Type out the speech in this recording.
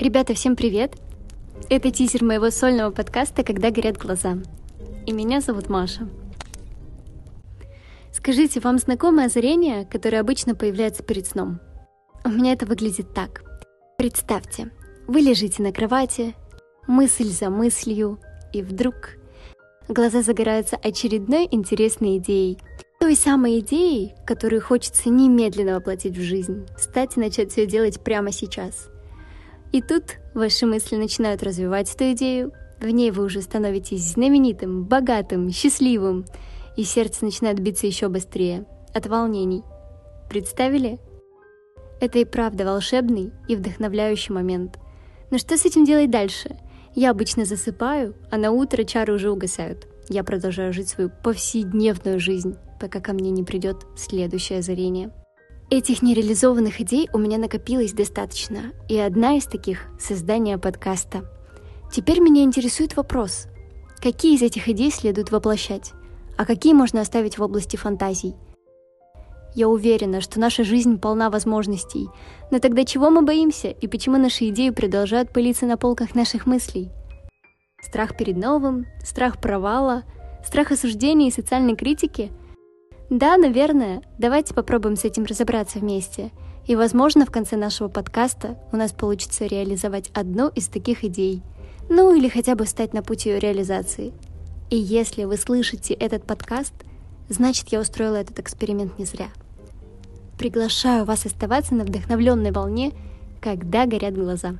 Ребята, всем привет! Это тизер моего сольного подкаста «Когда горят глаза». И меня зовут Маша. Скажите, вам знакомо озарение, которое обычно появляется перед сном? У меня это выглядит так. Представьте, вы лежите на кровати, мысль за мыслью, и вдруг глаза загораются очередной интересной идеей. Той самой идеей, которую хочется немедленно воплотить в жизнь, стать и начать все делать прямо сейчас – и тут ваши мысли начинают развивать эту идею, в ней вы уже становитесь знаменитым, богатым, счастливым, и сердце начинает биться еще быстрее от волнений. Представили? Это и правда волшебный и вдохновляющий момент. Но что с этим делать дальше? Я обычно засыпаю, а на утро чары уже угасают. Я продолжаю жить свою повседневную жизнь, пока ко мне не придет следующее озарение. Этих нереализованных идей у меня накопилось достаточно, и одна из таких — создание подкаста. Теперь меня интересует вопрос, какие из этих идей следует воплощать, а какие можно оставить в области фантазий? Я уверена, что наша жизнь полна возможностей, но тогда чего мы боимся и почему наши идеи продолжают пылиться на полках наших мыслей? Страх перед новым, страх провала, страх осуждения и социальной критики — да, наверное. Давайте попробуем с этим разобраться вместе. И, возможно, в конце нашего подкаста у нас получится реализовать одну из таких идей. Ну или хотя бы стать на пути ее реализации. И если вы слышите этот подкаст, значит я устроила этот эксперимент не зря. Приглашаю вас оставаться на вдохновленной волне, когда горят глаза.